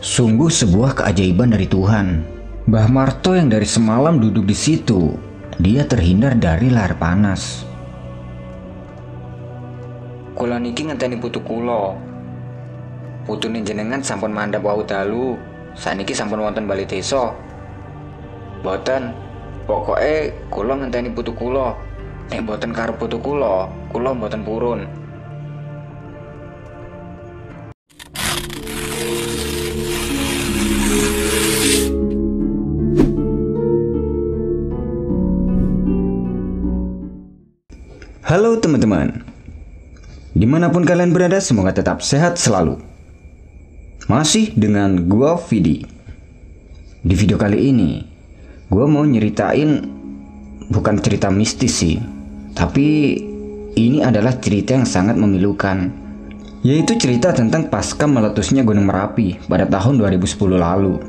Sungguh sebuah keajaiban dari Tuhan. Mbah Marto yang dari semalam duduk di situ, dia terhindar dari lahar panas. Kula niki ngenteni putu kula. Putune jenengan sampun mandhap wau dalu. Saniki sampun wonten bali desa. Boten. Pokoke kula ngenteni putu kula. Nek boten karo putu kula, kula boten purun. Halo teman-teman, di mana pun kalian berada semoga tetap sehat selalu. Masih dengan gua Vidi. Di video kali ini, gua mau nyeritain bukan cerita mistis sih, tapi ini adalah cerita yang sangat memilukan. Yaitu cerita tentang pasca meletusnya Gunung Merapi pada tahun 2010 lalu.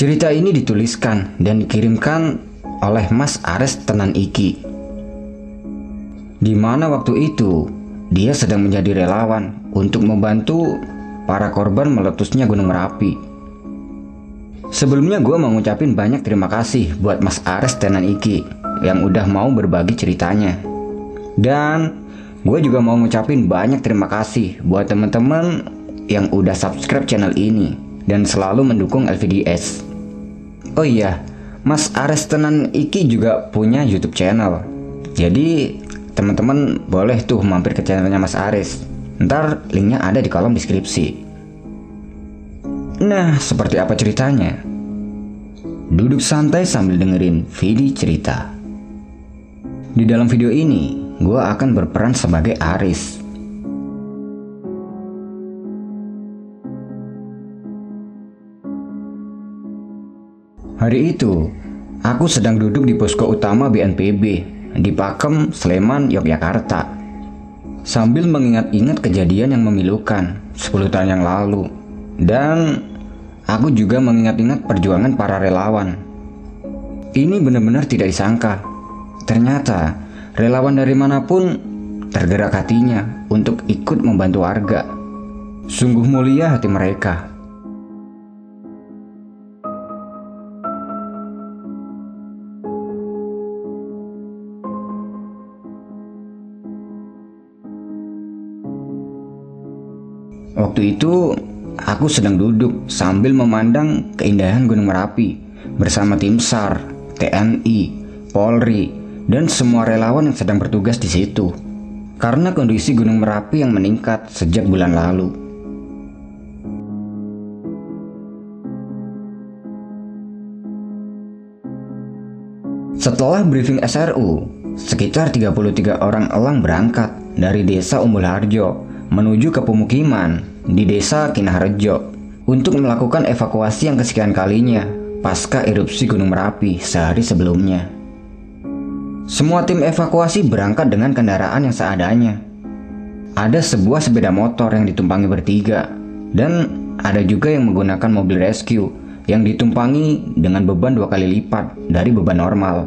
Cerita ini dituliskan dan dikirimkan oleh Mas Ares Tenan Iki di mana waktu itu dia sedang menjadi relawan untuk membantu para korban meletusnya Gunung Merapi. Sebelumnya gue mau banyak terima kasih buat Mas Ares Tenan Iki yang udah mau berbagi ceritanya. Dan gue juga mau ngucapin banyak terima kasih buat teman-teman yang udah subscribe channel ini dan selalu mendukung LVDS. Oh iya, Mas Ares Tenan Iki juga punya YouTube channel. Jadi teman-teman boleh tuh mampir ke channelnya Mas Aris. Ntar linknya ada di kolom deskripsi. Nah, seperti apa ceritanya? Duduk santai sambil dengerin Vidi cerita. Di dalam video ini, gue akan berperan sebagai Aris. Hari itu, aku sedang duduk di posko utama BNPB di Pakem, Sleman, Yogyakarta. Sambil mengingat-ingat kejadian yang memilukan 10 tahun yang lalu. Dan aku juga mengingat-ingat perjuangan para relawan. Ini benar-benar tidak disangka. Ternyata relawan dari mana pun tergerak hatinya untuk ikut membantu warga. Sungguh mulia hati mereka. Waktu itu aku sedang duduk sambil memandang keindahan Gunung Merapi bersama tim SAR, TNI, Polri, dan semua relawan yang sedang bertugas di situ. Karena kondisi Gunung Merapi yang meningkat sejak bulan lalu. Setelah briefing SRU, sekitar 33 orang elang berangkat dari desa Umbul Harjo menuju ke pemukiman di desa Kinaharjo untuk melakukan evakuasi yang kesekian kalinya pasca erupsi Gunung Merapi sehari sebelumnya. Semua tim evakuasi berangkat dengan kendaraan yang seadanya. Ada sebuah sepeda motor yang ditumpangi bertiga, dan ada juga yang menggunakan mobil rescue yang ditumpangi dengan beban dua kali lipat dari beban normal.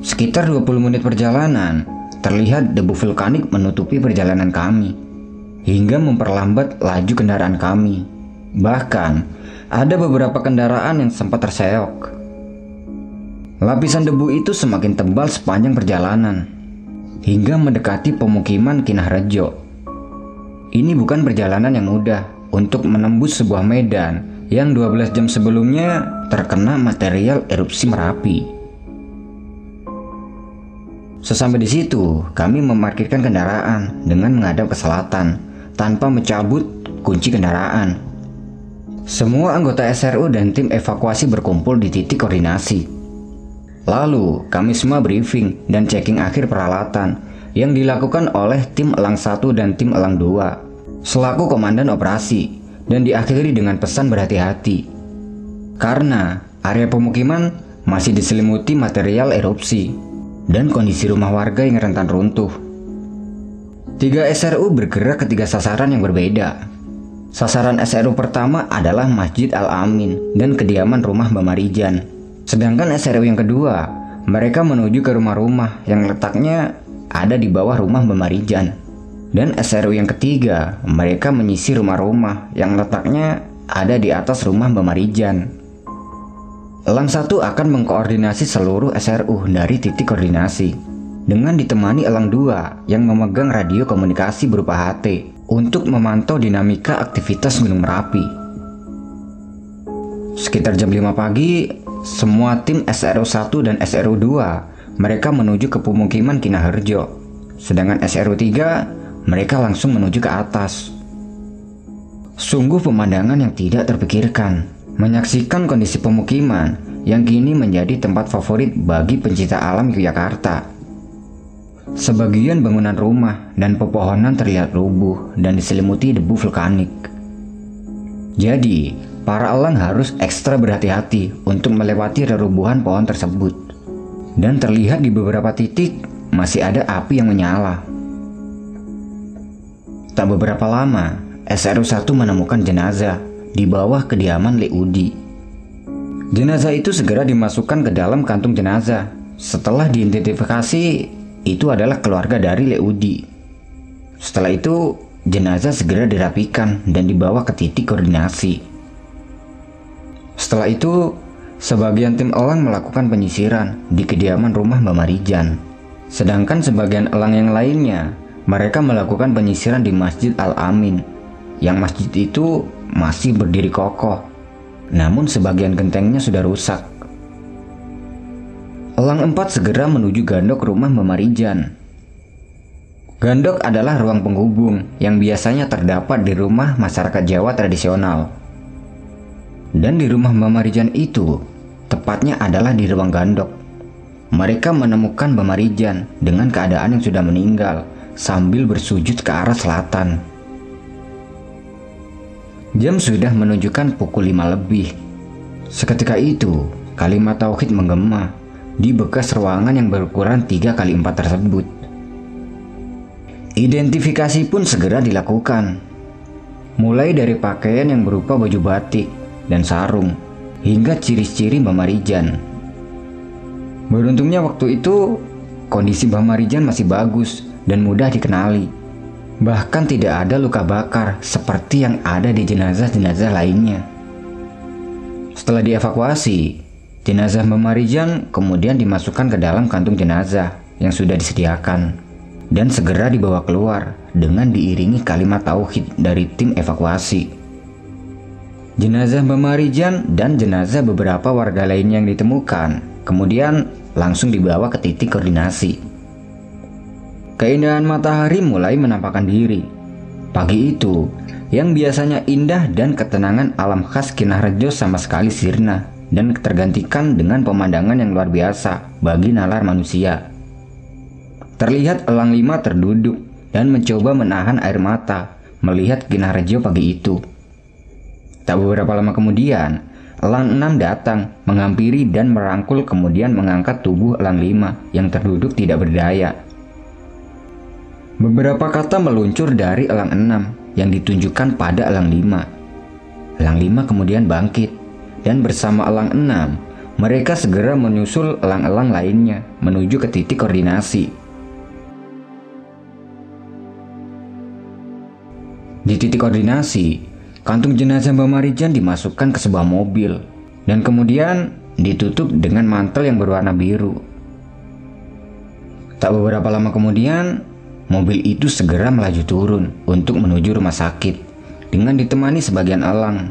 Sekitar 20 menit perjalanan, terlihat debu vulkanik menutupi perjalanan kami hingga memperlambat laju kendaraan kami. Bahkan, ada beberapa kendaraan yang sempat terseok. Lapisan debu itu semakin tebal sepanjang perjalanan, hingga mendekati pemukiman Kinahrejo. Ini bukan perjalanan yang mudah untuk menembus sebuah medan yang 12 jam sebelumnya terkena material erupsi Merapi. Sesampai di situ, kami memarkirkan kendaraan dengan menghadap ke selatan tanpa mencabut kunci kendaraan. Semua anggota SRU dan tim evakuasi berkumpul di titik koordinasi. Lalu, kami semua briefing dan checking akhir peralatan yang dilakukan oleh tim Elang 1 dan tim Elang 2 selaku komandan operasi dan diakhiri dengan pesan berhati-hati. Karena area pemukiman masih diselimuti material erupsi dan kondisi rumah warga yang rentan runtuh. Tiga SRU bergerak ke tiga sasaran yang berbeda. Sasaran SRU pertama adalah Masjid Al-Amin dan kediaman rumah Bamarijan. Sedangkan SRU yang kedua, mereka menuju ke rumah-rumah yang letaknya ada di bawah rumah Bamarijan. Dan SRU yang ketiga, mereka menyisir rumah-rumah yang letaknya ada di atas rumah Mbak Marijan. Elang satu akan mengkoordinasi seluruh SRU dari titik koordinasi dengan ditemani elang dua yang memegang radio komunikasi berupa HT untuk memantau dinamika aktivitas Gunung Merapi. Sekitar jam 5 pagi, semua tim SRU-1 dan SRU-2 mereka menuju ke pemukiman Kinaherjo. Sedangkan SRU-3 mereka langsung menuju ke atas. Sungguh pemandangan yang tidak terpikirkan. Menyaksikan kondisi pemukiman yang kini menjadi tempat favorit bagi pencinta alam Yogyakarta. Sebagian bangunan rumah dan pepohonan terlihat rubuh dan diselimuti debu vulkanik. Jadi, para elang harus ekstra berhati-hati untuk melewati rerubuhan pohon tersebut. Dan terlihat di beberapa titik masih ada api yang menyala. Tak beberapa lama, SRU-1 menemukan jenazah di bawah kediaman Leudi. Jenazah itu segera dimasukkan ke dalam kantung jenazah. Setelah diidentifikasi, itu adalah keluarga dari Leudi. Setelah itu, jenazah segera dirapikan dan dibawa ke titik koordinasi. Setelah itu, sebagian tim elang melakukan penyisiran di kediaman rumah Mbak Marijan. Sedangkan sebagian elang yang lainnya mereka melakukan penyisiran di Masjid Al-Amin, yang masjid itu masih berdiri kokoh, namun sebagian gentengnya sudah rusak. Elang empat segera menuju gandok rumah Memarijan. Gandok adalah ruang penghubung yang biasanya terdapat di rumah masyarakat Jawa tradisional. Dan di rumah Memarijan itu, tepatnya adalah di ruang gandok. Mereka menemukan Memarijan dengan keadaan yang sudah meninggal sambil bersujud ke arah selatan. Jam sudah menunjukkan pukul 5 lebih. Seketika itu, kalimat tauhid menggema di bekas ruangan yang berukuran 3 kali 4 tersebut. Identifikasi pun segera dilakukan. Mulai dari pakaian yang berupa baju batik dan sarung, hingga ciri-ciri Mbak Marijan. Beruntungnya waktu itu, kondisi Mbak Marijan masih bagus dan mudah dikenali. Bahkan tidak ada luka bakar seperti yang ada di jenazah-jenazah lainnya. Setelah dievakuasi, jenazah Memarijan kemudian dimasukkan ke dalam kantung jenazah yang sudah disediakan dan segera dibawa keluar dengan diiringi kalimat tauhid dari tim evakuasi. Jenazah Memarijan dan jenazah beberapa warga lainnya yang ditemukan kemudian langsung dibawa ke titik koordinasi. Keindahan matahari mulai menampakkan diri. Pagi itu, yang biasanya indah dan ketenangan alam khas Kinarjo sama sekali sirna dan tergantikan dengan pemandangan yang luar biasa bagi nalar manusia. Terlihat elang lima terduduk dan mencoba menahan air mata melihat Kinarjo pagi itu. Tak beberapa lama kemudian, elang enam datang, menghampiri dan merangkul kemudian mengangkat tubuh elang lima yang terduduk tidak berdaya. Beberapa kata meluncur dari elang enam yang ditunjukkan pada elang lima. Elang lima kemudian bangkit dan bersama elang enam mereka segera menyusul elang-elang lainnya menuju ke titik koordinasi. Di titik koordinasi, kantung jenazah Mbak Marijan dimasukkan ke sebuah mobil dan kemudian ditutup dengan mantel yang berwarna biru. Tak beberapa lama kemudian, Mobil itu segera melaju turun untuk menuju rumah sakit dengan ditemani sebagian elang.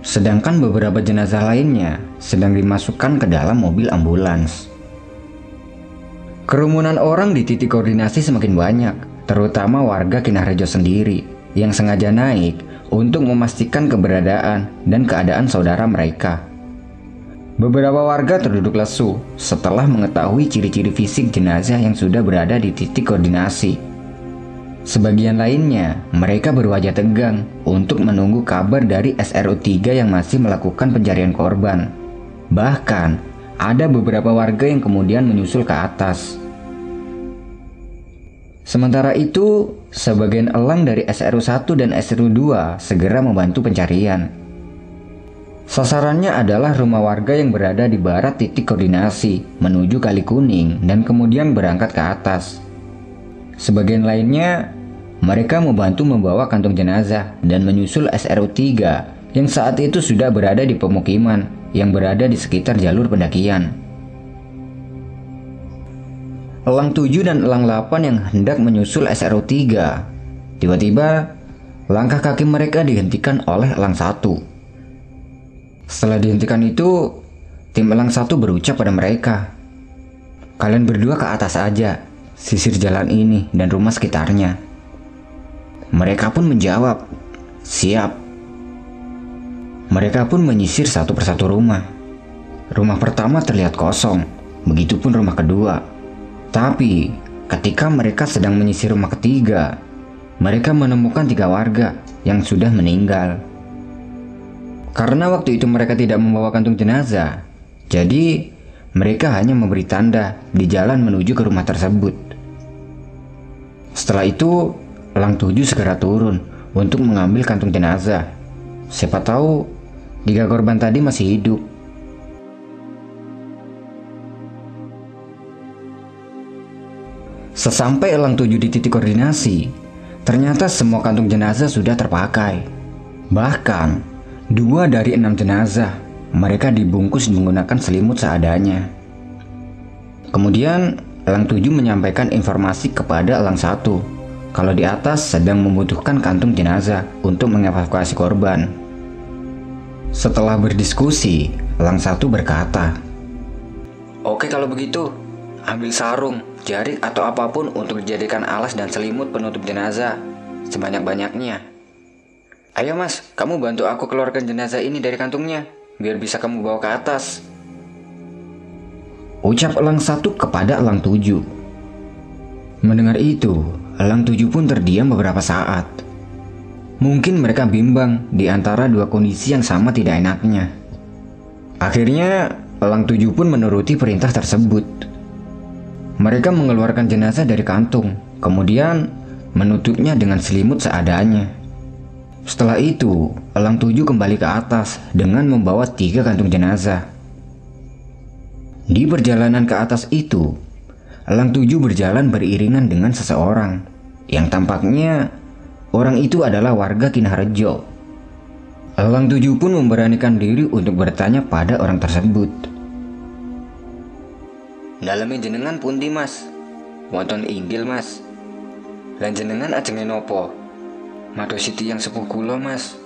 Sedangkan beberapa jenazah lainnya sedang dimasukkan ke dalam mobil ambulans. Kerumunan orang di titik koordinasi semakin banyak, terutama warga Kinarjo sendiri yang sengaja naik untuk memastikan keberadaan dan keadaan saudara mereka. Beberapa warga terduduk lesu setelah mengetahui ciri-ciri fisik jenazah yang sudah berada di titik koordinasi. Sebagian lainnya, mereka berwajah tegang untuk menunggu kabar dari SRU-3 yang masih melakukan pencarian korban. Bahkan, ada beberapa warga yang kemudian menyusul ke atas. Sementara itu, sebagian elang dari SRU-1 dan SRU-2 segera membantu pencarian. Sasarannya adalah rumah warga yang berada di barat titik koordinasi menuju Kali Kuning dan kemudian berangkat ke atas. Sebagian lainnya, mereka membantu membawa kantong jenazah dan menyusul SRU-3 yang saat itu sudah berada di pemukiman yang berada di sekitar jalur pendakian. Elang 7 dan Elang 8 yang hendak menyusul SRO 3. Tiba-tiba, langkah kaki mereka dihentikan oleh Elang 1. Setelah dihentikan itu, tim Elang 1 berucap pada mereka, Kalian berdua ke atas aja, sisir jalan ini dan rumah sekitarnya. Mereka pun menjawab, siap. Mereka pun menyisir satu persatu rumah. Rumah pertama terlihat kosong, begitupun rumah kedua. Tapi, ketika mereka sedang menyisir rumah ketiga, mereka menemukan tiga warga yang sudah meninggal. Karena waktu itu mereka tidak membawa kantung jenazah, jadi mereka hanya memberi tanda di jalan menuju ke rumah tersebut. Setelah itu, Elang Tujuh segera turun untuk mengambil kantung jenazah. Siapa tahu tiga korban tadi masih hidup. Sesampai Elang Tujuh di titik koordinasi, ternyata semua kantung jenazah sudah terpakai. Bahkan, dua dari enam jenazah mereka dibungkus menggunakan selimut seadanya. Kemudian, Elang 7 menyampaikan informasi kepada Elang 1 kalau di atas sedang membutuhkan kantung jenazah untuk mengevakuasi korban. Setelah berdiskusi, Elang 1 berkata, Oke kalau begitu, ambil sarung, jarik atau apa pun untuk dijadikan alas dan selimut penutup jenazah sebanyak-banyaknya. Ayo mas, kamu bantu aku keluarkan jenazah ini dari kantungnya biar bisa kamu bawa ke atas. Ucap elang satu kepada elang tujuh. Mendengar itu, elang tujuh pun terdiam beberapa saat. Mungkin mereka bimbang di antara dua kondisi yang sama tidak enaknya. Akhirnya, elang tujuh pun menuruti perintah tersebut. Mereka mengeluarkan jenazah dari kantung, kemudian menutupnya dengan selimut seadanya. Setelah itu, Elang Tujuh kembali ke atas dengan membawa tiga kantung jenazah. Di perjalanan ke atas itu, Elang Tujuh berjalan beriringan dengan seseorang yang tampaknya orang itu adalah warga Kinarejo. Elang Tujuh pun memberanikan diri untuk bertanya pada orang tersebut. Dalamnya jenengan pundi mas? Wonton inggil mas. Lan jenengan ajenge nopo? Mado Siti yang sepuh kula mas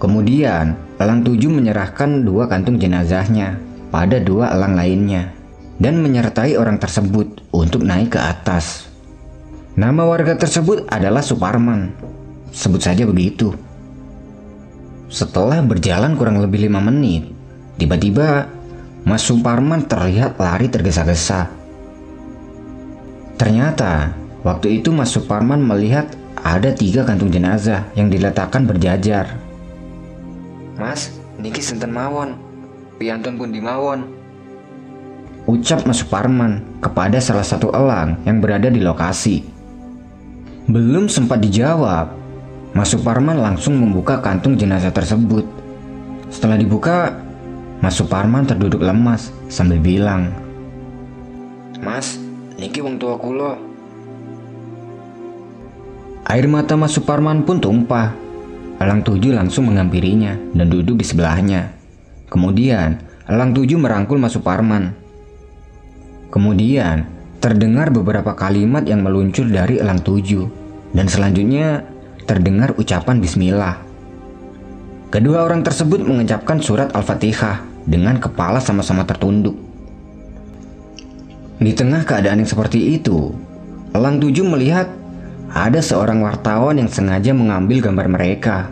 Kemudian Elang Tujuh menyerahkan dua kantung jenazahnya pada dua elang lainnya dan menyertai orang tersebut untuk naik ke atas. Nama warga tersebut adalah Suparman. Sebut saja begitu. Setelah berjalan kurang lebih lima menit, tiba-tiba Mas Suparman terlihat lari tergesa-gesa. Ternyata waktu itu Mas Suparman melihat ada tiga kantung jenazah yang diletakkan berjajar. Mas, niki senten mawon. Piantun pun di mawon. Ucap Mas Suparman kepada salah satu elang yang berada di lokasi. Belum sempat dijawab, Mas Suparman langsung membuka kantung jenazah tersebut. Setelah dibuka, Mas Suparman terduduk lemas sambil bilang, Mas, niki wong tua kulo Air mata Mas Suparman pun tumpah. Elang Tujuh langsung menghampirinya dan duduk di sebelahnya. Kemudian, Elang Tujuh merangkul Mas Suparman. Kemudian, terdengar beberapa kalimat yang meluncur dari Elang Tujuh. Dan selanjutnya, terdengar ucapan Bismillah. Kedua orang tersebut mengucapkan surat Al-Fatihah dengan kepala sama-sama tertunduk. Di tengah keadaan yang seperti itu, Elang Tujuh melihat ada seorang wartawan yang sengaja mengambil gambar mereka.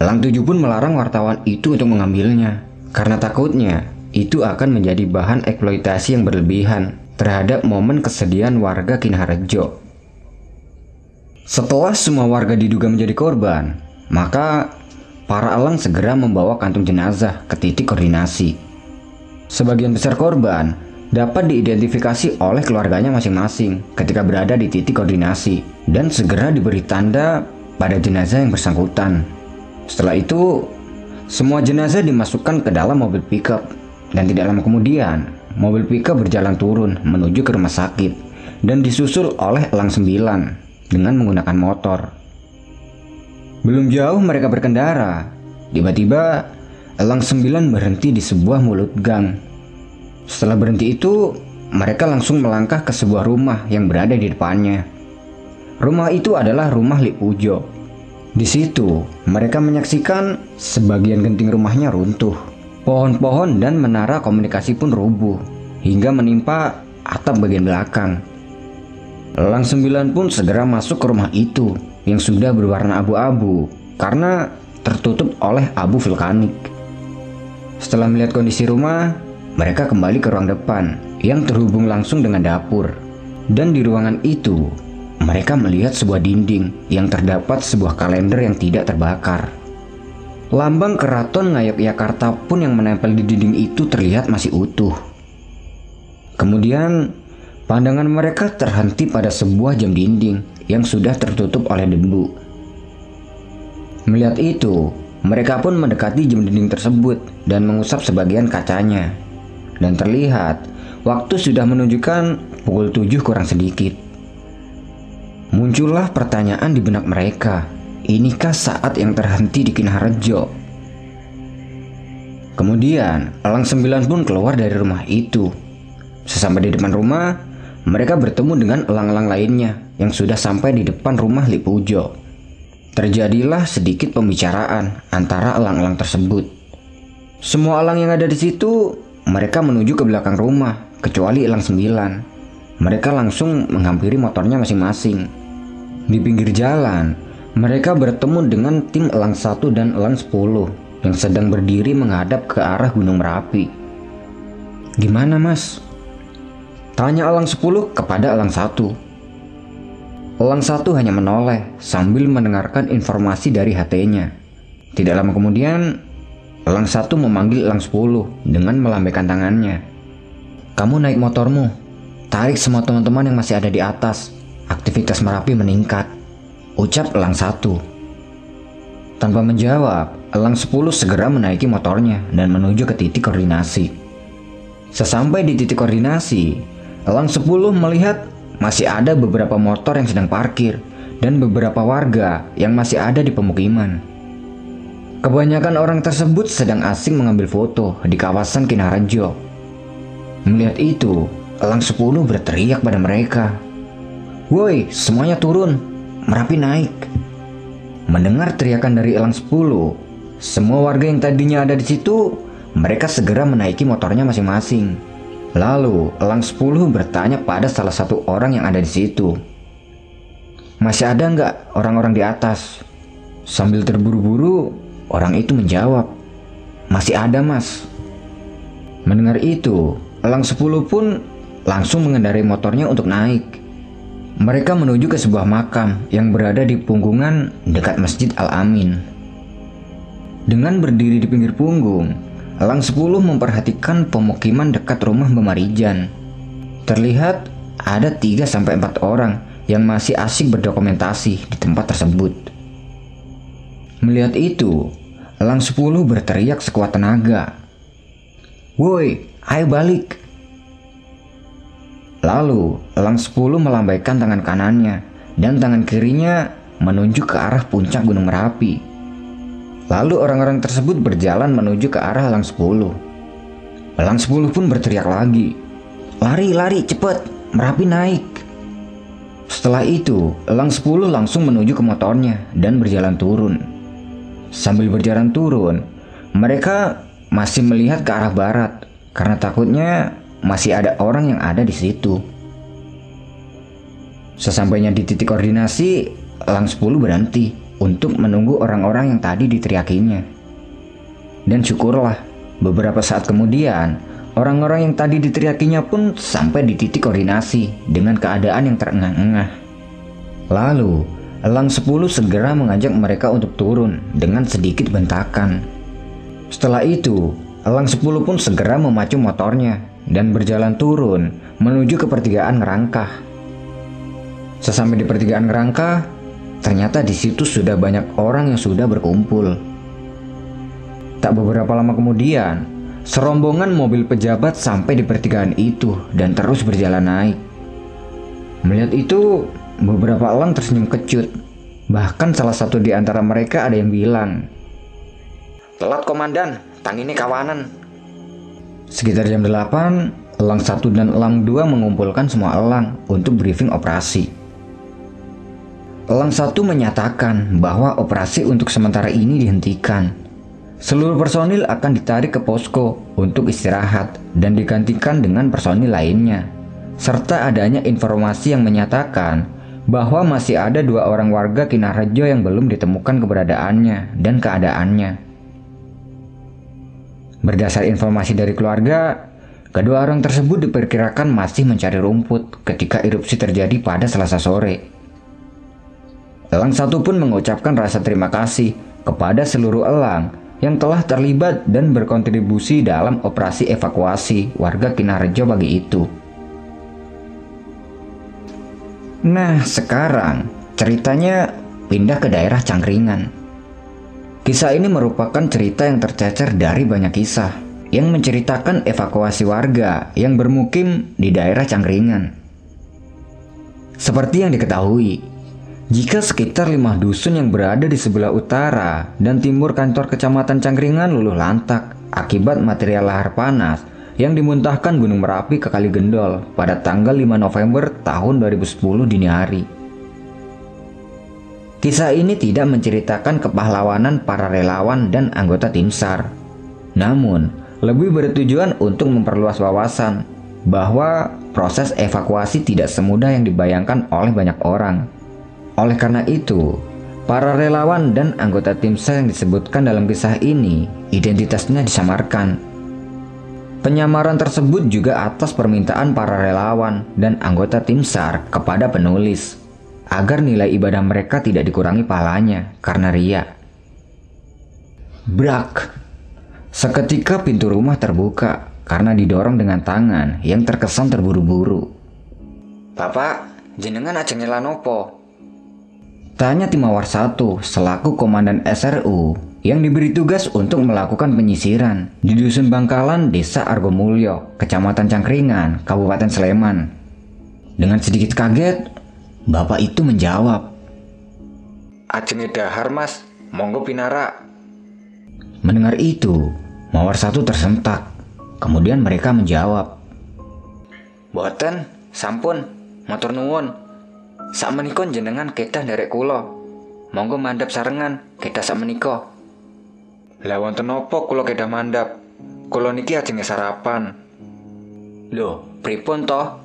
Elang Tujuh pun melarang wartawan itu untuk mengambilnya, karena takutnya itu akan menjadi bahan eksploitasi yang berlebihan terhadap momen kesedihan warga Kinharjo. Setelah semua warga diduga menjadi korban, maka para elang segera membawa kantung jenazah ke titik koordinasi. Sebagian besar korban dapat diidentifikasi oleh keluarganya masing-masing ketika berada di titik koordinasi dan segera diberi tanda pada jenazah yang bersangkutan. Setelah itu, semua jenazah dimasukkan ke dalam mobil pickup dan tidak lama kemudian, mobil pickup berjalan turun menuju ke rumah sakit dan disusul oleh elang sembilan dengan menggunakan motor. Belum jauh mereka berkendara, tiba-tiba Elang Sembilan berhenti di sebuah mulut gang. Setelah berhenti itu, mereka langsung melangkah ke sebuah rumah yang berada di depannya. Rumah itu adalah rumah Lik Pujo. Di situ, mereka menyaksikan sebagian genting rumahnya runtuh. Pohon-pohon dan menara komunikasi pun rubuh, hingga menimpa atap bagian belakang. Elang Sembilan pun segera masuk ke rumah itu yang sudah berwarna abu-abu karena tertutup oleh abu vulkanik. Setelah melihat kondisi rumah, mereka kembali ke ruang depan yang terhubung langsung dengan dapur. Dan di ruangan itu, mereka melihat sebuah dinding yang terdapat sebuah kalender yang tidak terbakar. Lambang keraton Ngayogyakarta pun yang menempel di dinding itu terlihat masih utuh. Kemudian Pandangan mereka terhenti pada sebuah jam dinding yang sudah tertutup oleh debu. Melihat itu, mereka pun mendekati jam dinding tersebut dan mengusap sebagian kacanya. Dan terlihat, waktu sudah menunjukkan pukul 7 kurang sedikit. Muncullah pertanyaan di benak mereka, inikah saat yang terhenti di Kinaharjo? Kemudian, Elang Sembilan pun keluar dari rumah itu. Sesampai di depan rumah, mereka bertemu dengan elang-elang lainnya yang sudah sampai di depan rumah Lipujo. Terjadilah sedikit pembicaraan antara elang-elang tersebut. Semua elang yang ada di situ, mereka menuju ke belakang rumah, kecuali elang sembilan. Mereka langsung menghampiri motornya masing-masing. Di pinggir jalan, mereka bertemu dengan tim elang satu dan elang sepuluh yang sedang berdiri menghadap ke arah Gunung Merapi. Gimana mas? Tanya elang sepuluh kepada elang satu. Elang satu hanya menoleh sambil mendengarkan informasi dari HT-nya. Tidak lama kemudian, elang satu memanggil elang sepuluh dengan melambaikan tangannya. Kamu naik motormu, tarik semua teman-teman yang masih ada di atas. Aktivitas Merapi meningkat. Ucap elang satu. Tanpa menjawab, elang sepuluh segera menaiki motornya dan menuju ke titik koordinasi. Sesampai di titik koordinasi, Elang 10 melihat masih ada beberapa motor yang sedang parkir dan beberapa warga yang masih ada di pemukiman. Kebanyakan orang tersebut sedang asing mengambil foto di kawasan Kinarajo. Melihat itu, Elang 10 berteriak pada mereka. Woi, semuanya turun, Merapi naik. Mendengar teriakan dari Elang 10, semua warga yang tadinya ada di situ, mereka segera menaiki motornya masing-masing. Lalu, Elang 10 bertanya pada salah satu orang yang ada di situ. Masih ada nggak orang-orang di atas? Sambil terburu-buru, orang itu menjawab, masih ada mas. Mendengar itu, Elang 10 pun langsung mengendarai motornya untuk naik. Mereka menuju ke sebuah makam yang berada di punggungan dekat Masjid Al-Amin. Dengan berdiri di pinggir punggung, Elang 10 memperhatikan pemukiman dekat rumah Memarijan. Terlihat ada 3-4 orang yang masih asik berdokumentasi di tempat tersebut. Melihat itu, Elang 10 berteriak sekuat tenaga. Woi, ayo balik. Lalu, Elang 10 melambaikan tangan kanannya dan tangan kirinya menunjuk ke arah puncak Gunung Merapi. Lalu orang-orang tersebut berjalan menuju ke arah Elang 10. Elang 10 pun berteriak lagi. Lari, lari, cepet, Merapi naik. Setelah itu, Elang 10 langsung menuju ke motornya dan berjalan turun. Sambil berjalan turun, mereka masih melihat ke arah barat karena takutnya masih ada orang yang ada di situ. Sesampainya di titik koordinasi, Elang 10 berhenti untuk menunggu orang-orang yang tadi diteriakinya. Dan syukurlah, beberapa saat kemudian, orang-orang yang tadi diteriakinya pun sampai di titik koordinasi dengan keadaan yang terengah-engah. Lalu, Elang 10 segera mengajak mereka untuk turun dengan sedikit bentakan. Setelah itu, Elang 10 pun segera memacu motornya dan berjalan turun menuju ke pertigaan ngerangkah. Sesampai di pertigaan ngerangkah, Ternyata di situ sudah banyak orang yang sudah berkumpul. Tak beberapa lama kemudian, serombongan mobil pejabat sampai di pertigaan itu dan terus berjalan naik. Melihat itu, beberapa elang tersenyum kecut. Bahkan salah satu di antara mereka ada yang bilang, Telat komandan, tang ini kawanan. Sekitar jam 8, Elang 1 dan Elang 2 mengumpulkan semua elang untuk briefing operasi. Elang 1 menyatakan bahwa operasi untuk sementara ini dihentikan. Seluruh personil akan ditarik ke posko untuk istirahat dan digantikan dengan personil lainnya. Serta adanya informasi yang menyatakan bahwa masih ada dua orang warga Kinarjo yang belum ditemukan keberadaannya dan keadaannya. Berdasar informasi dari keluarga, kedua orang tersebut diperkirakan masih mencari rumput ketika erupsi terjadi pada selasa sore. Elang satu pun mengucapkan rasa terima kasih kepada seluruh elang yang telah terlibat dan berkontribusi dalam operasi evakuasi warga Kinarjo pagi itu. Nah, sekarang ceritanya pindah ke daerah Cangkringan. Kisah ini merupakan cerita yang tercecer dari banyak kisah yang menceritakan evakuasi warga yang bermukim di daerah Cangkringan. Seperti yang diketahui, jika sekitar lima dusun yang berada di sebelah utara dan timur kantor kecamatan Cangkringan luluh lantak akibat material lahar panas yang dimuntahkan Gunung Merapi ke Kali Gendol pada tanggal 5 November tahun 2010 dini hari. Kisah ini tidak menceritakan kepahlawanan para relawan dan anggota tim SAR, namun lebih bertujuan untuk memperluas wawasan bahwa proses evakuasi tidak semudah yang dibayangkan oleh banyak orang. Oleh karena itu, para relawan dan anggota tim SAR yang disebutkan dalam kisah ini identitasnya disamarkan. Penyamaran tersebut juga atas permintaan para relawan dan anggota tim SAR kepada penulis agar nilai ibadah mereka tidak dikurangi pahalanya karena ria. Brak. Seketika pintu rumah terbuka karena didorong dengan tangan yang terkesan terburu-buru. Bapak, jenengan aja ngelanopo. Tanya Timawar satu selaku komandan SRU yang diberi tugas untuk melakukan penyisiran di Dusun Bangkalan, Desa Argomulyo, Kecamatan Cangkringan, Kabupaten Sleman. Dengan sedikit kaget, bapak itu menjawab, Ajeng dahar mas, monggo pinara. Mendengar itu, Mawar satu tersentak. Kemudian mereka menjawab, Boten, sampun, motor nuwun. Sak menikon jenengan kedah derek kulo. Monggo mandap sarengan, kedah sak meniko. Lah wonten napa kula kedah mandap? Kula niki ajeng sarapan. Lho, pripun toh?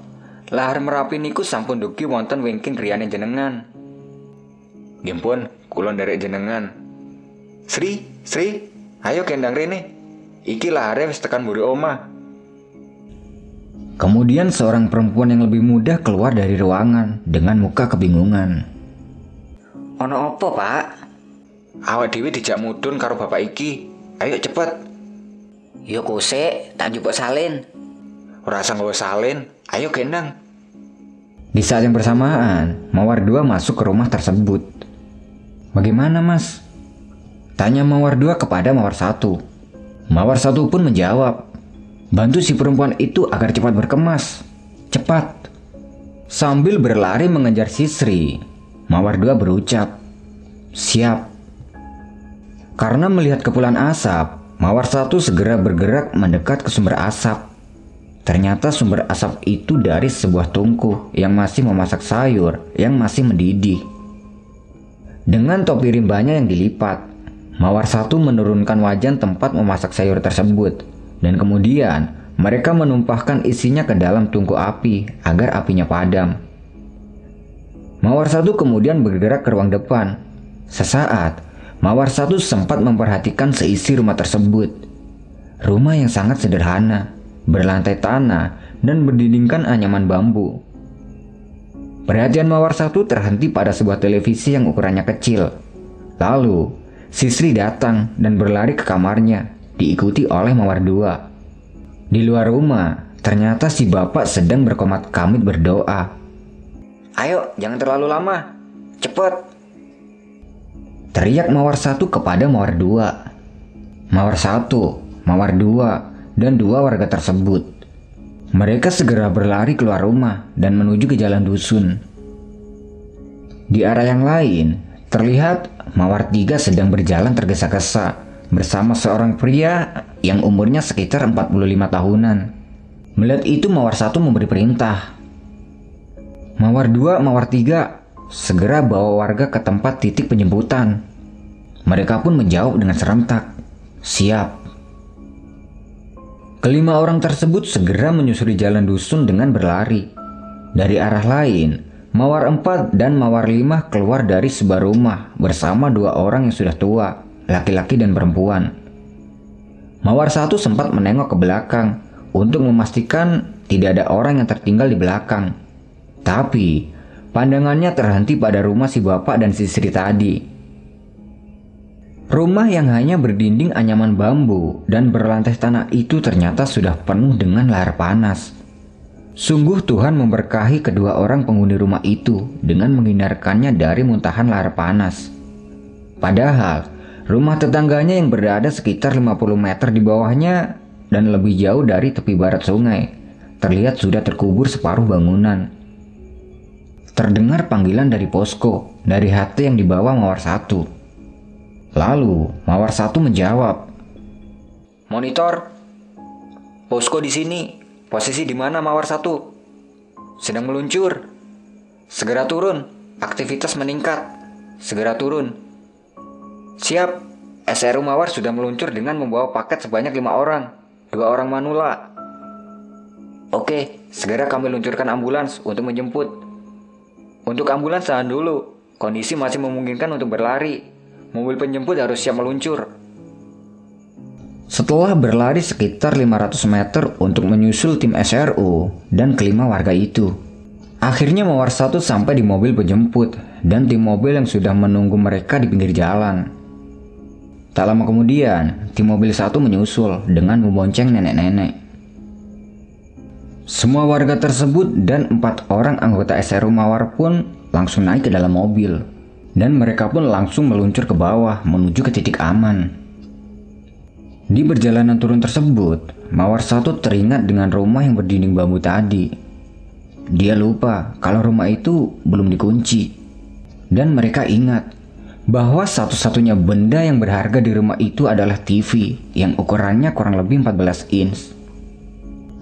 Lahar Merapi niku sampun dugi wonten wingking griyane jenengan. Nggih pun, kula nderek jenengan. Sri, Sri, ayo kendang rene. Iki lahare wis tekan mburi omah. Kemudian seorang perempuan yang lebih muda keluar dari ruangan dengan muka kebingungan. Ono apa, Pak? Awak dewi dijak mudun karo bapak iki. Ayo cepet. Yo kose, tak njupuk salin. Ora nggawa salin. Ayo gendang. Di saat yang bersamaan, Mawar 2 masuk ke rumah tersebut. Bagaimana mas? Tanya Mawar 2 kepada Mawar 1. Mawar 1 pun menjawab, Bantu si perempuan itu agar cepat berkemas. Cepat. Sambil berlari mengejar Sisri, Mawar 2 berucap, Siap. Karena melihat kepulan asap, Mawar satu segera bergerak mendekat ke sumber asap. Ternyata sumber asap itu dari sebuah tungku yang masih memasak sayur yang masih mendidih. Dengan topi rimbanya yang dilipat, Mawar satu menurunkan wajan tempat memasak sayur tersebut dan kemudian mereka menumpahkan isinya ke dalam tungku api agar apinya padam. Mawar satu kemudian bergerak ke ruang depan. Sesaat, Mawar satu sempat memperhatikan seisi rumah tersebut. Rumah yang sangat sederhana, berlantai tanah, dan berdindingkan anyaman bambu. Perhatian Mawar satu terhenti pada sebuah televisi yang ukurannya kecil. Lalu, Sisri datang dan berlari ke kamarnya, diikuti oleh Mawar dua. Di luar rumah, ternyata si bapak sedang berkomat kamit berdoa. Ayo, jangan terlalu lama. Cepet, Teriak Mawar satu kepada Mawar dua. Mawar satu, Mawar dua, dan dua warga tersebut. Mereka segera berlari keluar rumah dan menuju ke jalan dusun. Di arah yang lain, Terlihat Mawar Tiga sedang berjalan tergesa-gesa bersama seorang pria yang umurnya sekitar 45 tahunan. Melihat itu Mawar Satu memberi perintah. Mawar Dua, Mawar Tiga, segera bawa warga ke tempat titik penjemputan. Mereka pun menjawab dengan serentak, siap. Kelima orang tersebut segera menyusuri jalan dusun dengan berlari. Dari arah lain, Mawar 4 dan Mawar 5 keluar dari sebuah rumah bersama dua orang yang sudah tua, laki-laki dan perempuan. Mawar 1 sempat menengok ke belakang untuk memastikan tidak ada orang yang tertinggal di belakang. Tapi, pandangannya terhenti pada rumah si bapak dan si istri tadi. Rumah yang hanya berdinding anyaman bambu dan berlantai tanah itu ternyata sudah penuh dengan lahar panas. Sungguh Tuhan memberkahi kedua orang penghuni rumah itu dengan menghindarkannya dari muntahan lahar panas. Padahal, rumah tetangganya yang berada sekitar 50 meter di bawahnya dan lebih jauh dari tepi barat sungai, terlihat sudah terkubur separuh bangunan. Terdengar panggilan dari posko dari hati yang dibawa Mawar Satu. Lalu, Mawar Satu menjawab, Monitor, posko di sini. Posisi di mana Mawar satu? Sedang meluncur. Segera turun. Aktivitas meningkat. Segera turun. Siap. SRU Mawar sudah meluncur dengan membawa paket sebanyak lima orang. Dua orang manula. Oke, segera kami luncurkan ambulans untuk menjemput. Untuk ambulans tahan dulu. Kondisi masih memungkinkan untuk berlari. Mobil penjemput harus siap meluncur. Setelah berlari sekitar 500 meter untuk menyusul tim SRU dan kelima warga itu. Akhirnya Mawar satu sampai di mobil penjemput dan tim mobil yang sudah menunggu mereka di pinggir jalan. Tak lama kemudian, tim mobil satu menyusul dengan membonceng nenek-nenek. Semua warga tersebut dan empat orang anggota SRU Mawar pun langsung naik ke dalam mobil. Dan mereka pun langsung meluncur ke bawah menuju ke titik aman. Di perjalanan turun tersebut, Mawar satu teringat dengan rumah yang berdinding bambu tadi. Dia lupa kalau rumah itu belum dikunci. Dan mereka ingat bahwa satu-satunya benda yang berharga di rumah itu adalah TV yang ukurannya kurang lebih 14 inch.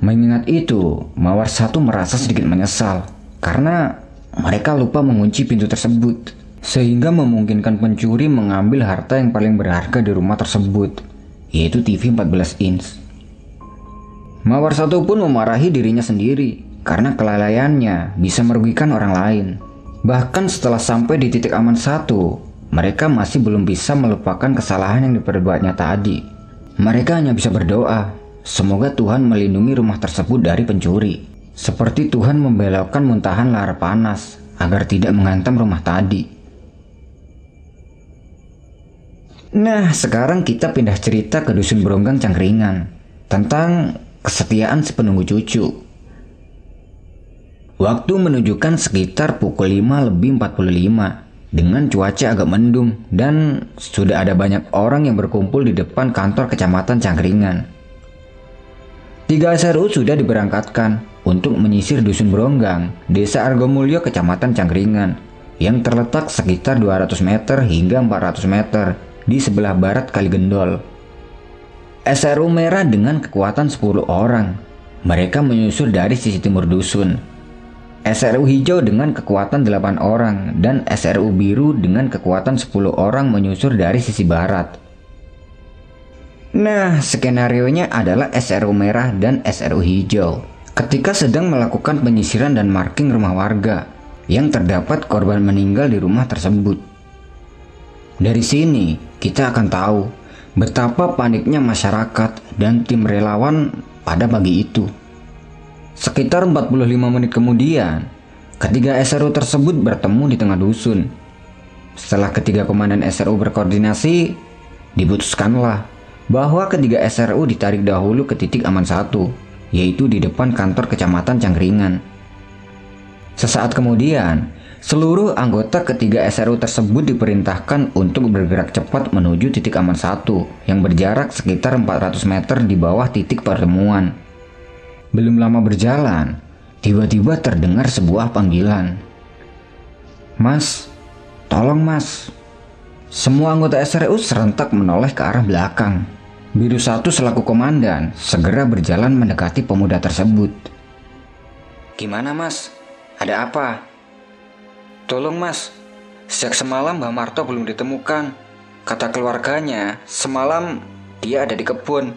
Mengingat itu, Mawar satu merasa sedikit menyesal karena mereka lupa mengunci pintu tersebut sehingga memungkinkan pencuri mengambil harta yang paling berharga di rumah tersebut yaitu TV 14 inch. Mawar satu pun memarahi dirinya sendiri karena kelalaiannya bisa merugikan orang lain. Bahkan setelah sampai di titik aman satu, mereka masih belum bisa melupakan kesalahan yang diperbuatnya tadi. Mereka hanya bisa berdoa, semoga Tuhan melindungi rumah tersebut dari pencuri. Seperti Tuhan membelokkan muntahan lahar panas agar tidak menghantam rumah tadi. Nah, sekarang kita pindah cerita ke Dusun Beronggang Cangkringan tentang kesetiaan sepenunggu cucu. Waktu menunjukkan sekitar pukul 5 lebih 45 dengan cuaca agak mendung dan sudah ada banyak orang yang berkumpul di depan kantor kecamatan Cangkringan. Tiga SRU sudah diberangkatkan untuk menyisir Dusun Beronggang, Desa Argomulyo, Kecamatan Cangkringan, yang terletak sekitar 200 meter hingga 400 meter di sebelah barat Kali Gendol. SRU merah dengan kekuatan 10 orang. Mereka menyusul dari sisi timur dusun. SRU hijau dengan kekuatan 8 orang dan SRU biru dengan kekuatan 10 orang menyusul dari sisi barat. Nah, skenario-nya adalah SRU merah dan SRU hijau. Ketika sedang melakukan penyisiran dan marking rumah warga yang terdapat korban meninggal di rumah tersebut. Dari sini, kita akan tahu betapa paniknya masyarakat dan tim relawan pada pagi itu. Sekitar 45 menit kemudian, ketiga SRU tersebut bertemu di tengah dusun. Setelah ketiga komandan SRU berkoordinasi, diputuskanlah bahwa ketiga SRU ditarik dahulu ke titik aman satu, yaitu di depan kantor kecamatan Cangkringan. Sesaat kemudian, Seluruh anggota ketiga SRU tersebut diperintahkan untuk bergerak cepat menuju titik aman satu yang berjarak sekitar 400 meter di bawah titik pertemuan. Belum lama berjalan, tiba-tiba terdengar sebuah panggilan. Mas, tolong mas, Semua anggota SRU serentak menoleh ke arah belakang. Biru satu selaku komandan segera berjalan mendekati pemuda tersebut. Gimana mas? Ada apa? Tolong mas, sejak semalam Mbak Marto belum ditemukan. Kata keluarganya, semalam dia ada di kebun.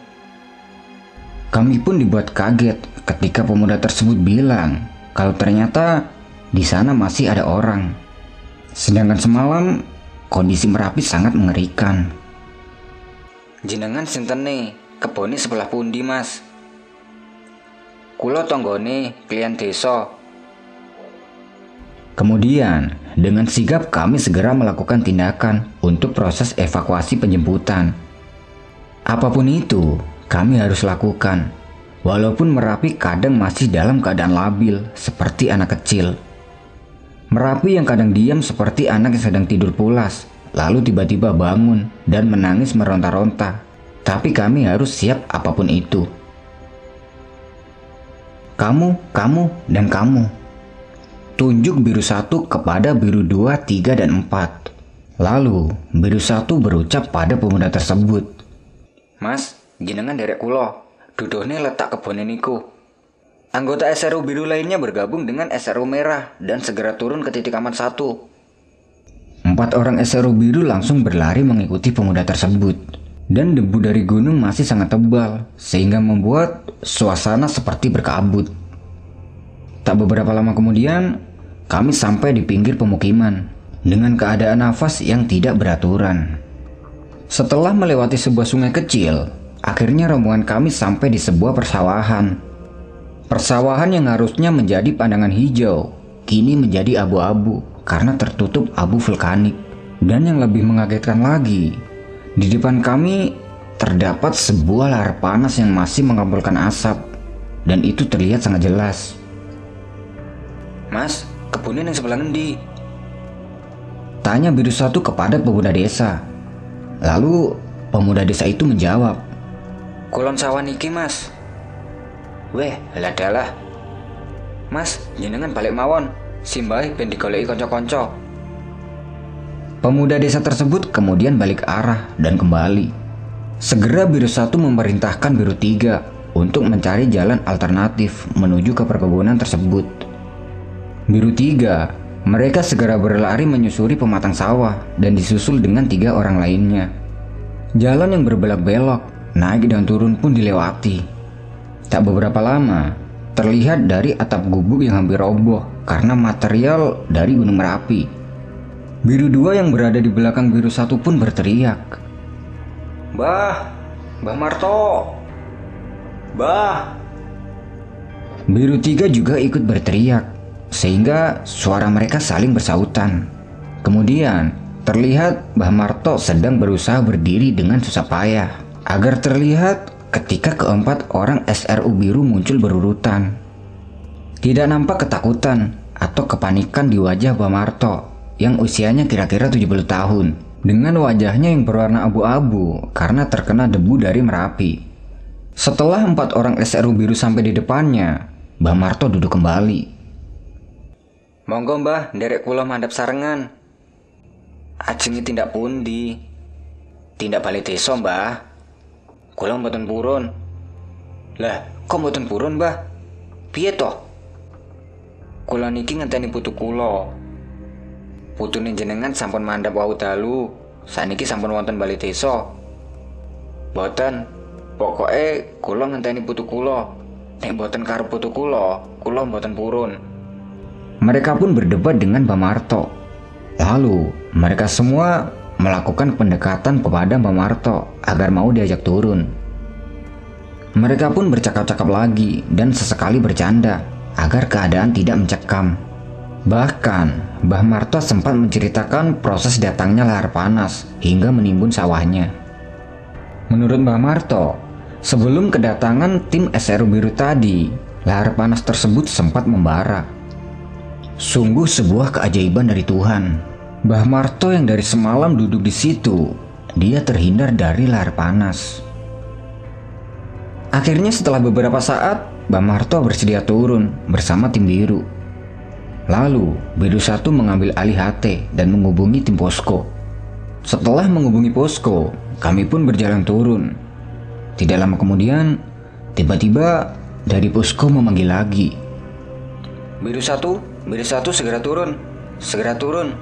Kami pun dibuat kaget ketika pemuda tersebut bilang kalau ternyata di sana masih ada orang. Sedangkan semalam kondisi Merapi sangat mengerikan. Jenengan sinten nih, keboni sebelah pundi mas? Kulo tonggone klien desa. Kemudian, dengan sigap kami segera melakukan tindakan untuk proses evakuasi penjemputan. Apa pun itu, kami harus lakukan. Walaupun Merapi kadang masih dalam keadaan labil seperti anak kecil. Merapi yang kadang diam seperti anak yang sedang tidur pulas, lalu tiba-tiba bangun dan menangis meronta-ronta. Tapi kami harus siap apa pun itu. Kamu, kamu, dan kamu. Tunjuk biru satu kepada biru dua, tiga, dan empat. Lalu, biru satu berucap pada pemuda tersebut. Mas, jenengan derek kulo. Dudohnya letak kebun niku. Anggota SRU biru lainnya bergabung dengan SRU merah dan segera turun ke titik aman satu. Empat orang SRU biru langsung berlari mengikuti pemuda tersebut. Dan debu dari gunung masih sangat tebal, sehingga membuat suasana seperti berkabut. Tak beberapa lama kemudian, kami sampai di pinggir pemukiman dengan keadaan nafas yang tidak beraturan. Setelah melewati sebuah sungai kecil, akhirnya rombongan kami sampai di sebuah persawahan. Persawahan yang harusnya menjadi pandangan hijau, kini menjadi abu-abu karena tertutup abu vulkanik. Dan yang lebih mengagetkan lagi, di depan kami terdapat sebuah lahar panas yang masih mengabulkan asap, dan itu terlihat sangat jelas. Mas, kebunnya yang sebelah ngendi? Tanya biru satu kepada pemuda desa. Lalu pemuda desa itu menjawab, Kulon sawan iki mas. Weh, ladalah. Mas, jenengan balik mawon. Simbah ben digoleki konco-konco. Pemuda desa tersebut kemudian balik arah dan kembali. Segera biru satu memerintahkan biru tiga untuk mencari jalan alternatif menuju ke perkebunan tersebut. Biru tiga, mereka segera berlari menyusuri pematang sawah dan disusul dengan tiga orang lainnya. Jalan yang berbelok-belok, naik dan turun pun dilewati. Tak beberapa lama, terlihat dari atap gubuk yang hampir roboh karena material dari Gunung Merapi Biru dua yang berada di belakang biru satu pun berteriak. Bah, Mbah Marto. Bah. Biru tiga juga ikut berteriak, sehingga suara mereka saling bersautan. Kemudian, terlihat Mbah Marto sedang berusaha berdiri dengan susah payah, agar terlihat ketika keempat orang SRU biru muncul berurutan. Tidak nampak ketakutan atau kepanikan di wajah Mbah Marto yang usianya kira-kira 70 tahun dengan wajahnya yang berwarna abu-abu karena terkena debu dari Merapi. Setelah empat orang SRU biru sampai di depannya, Mbah Marto duduk kembali. Monggo mbah, derek kula mandap sarengan. Ajengi tindak pundi? Tindak balik desa mbah. Kula mboten purun. Lah, kok mboten purun mbah? Piye toh? Kula niki ngenteni putu kula. Putune jenengan sampun mandap wau dalu. Saniki sampun wonten bali desa. Boten. Pokoke kula ngenteni putu kula. Nek boten karo putu kula, kula boten purun. Mereka pun berdebat dengan Mbak Marto. Lalu, mereka semua melakukan pendekatan kepada Mbak Marto agar mau diajak turun. Mereka pun bercakap-cakap lagi dan sesekali bercanda agar keadaan tidak mencekam. Bahkan, Mbah Marto sempat menceritakan proses datangnya lahar panas hingga menimbun sawahnya. Menurut Mbah Marto, sebelum kedatangan tim SRU Biru tadi, lahar panas tersebut sempat membara. Sungguh sebuah keajaiban dari Tuhan. Bah Marto yang dari semalam duduk di situ, dia terhindar dari lahar panas. Akhirnya setelah beberapa saat, Bah Marto bersedia turun bersama tim biru. Lalu, biru satu mengambil alih HT dan menghubungi tim posko. Setelah menghubungi posko, kami pun berjalan turun. Tidak lama kemudian, tiba-tiba dari posko memanggil lagi. Biru satu biru satu segera turun, segera turun.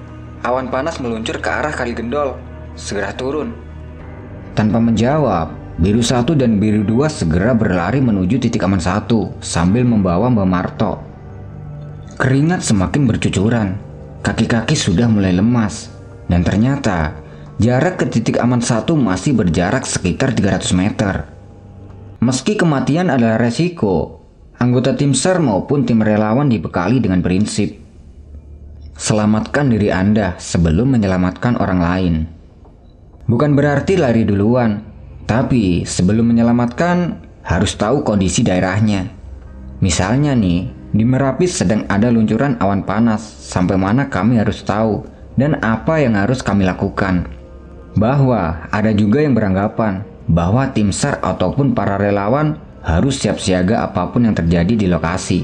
Awan panas meluncur ke arah kali gendol, segera turun. Tanpa menjawab, Biru satu dan biru dua segera berlari menuju titik aman satu sambil membawa Mbak Marto. Keringat semakin bercucuran, kaki-kaki sudah mulai lemas, dan ternyata jarak ke titik aman satu masih berjarak sekitar 300 meter. Meski kematian adalah resiko, anggota tim SAR maupun tim relawan dibekali dengan prinsip Selamatkan diri Anda sebelum menyelamatkan orang lain. Bukan berarti lari duluan, tapi sebelum menyelamatkan harus tahu kondisi daerahnya. Misalnya nih, di Merapi sedang ada luncuran awan panas, sampai mana kami harus tahu dan apa yang harus kami lakukan. Bahwa ada juga yang beranggapan bahwa tim SAR ataupun para relawan harus siap siaga apa pun yang terjadi di lokasi.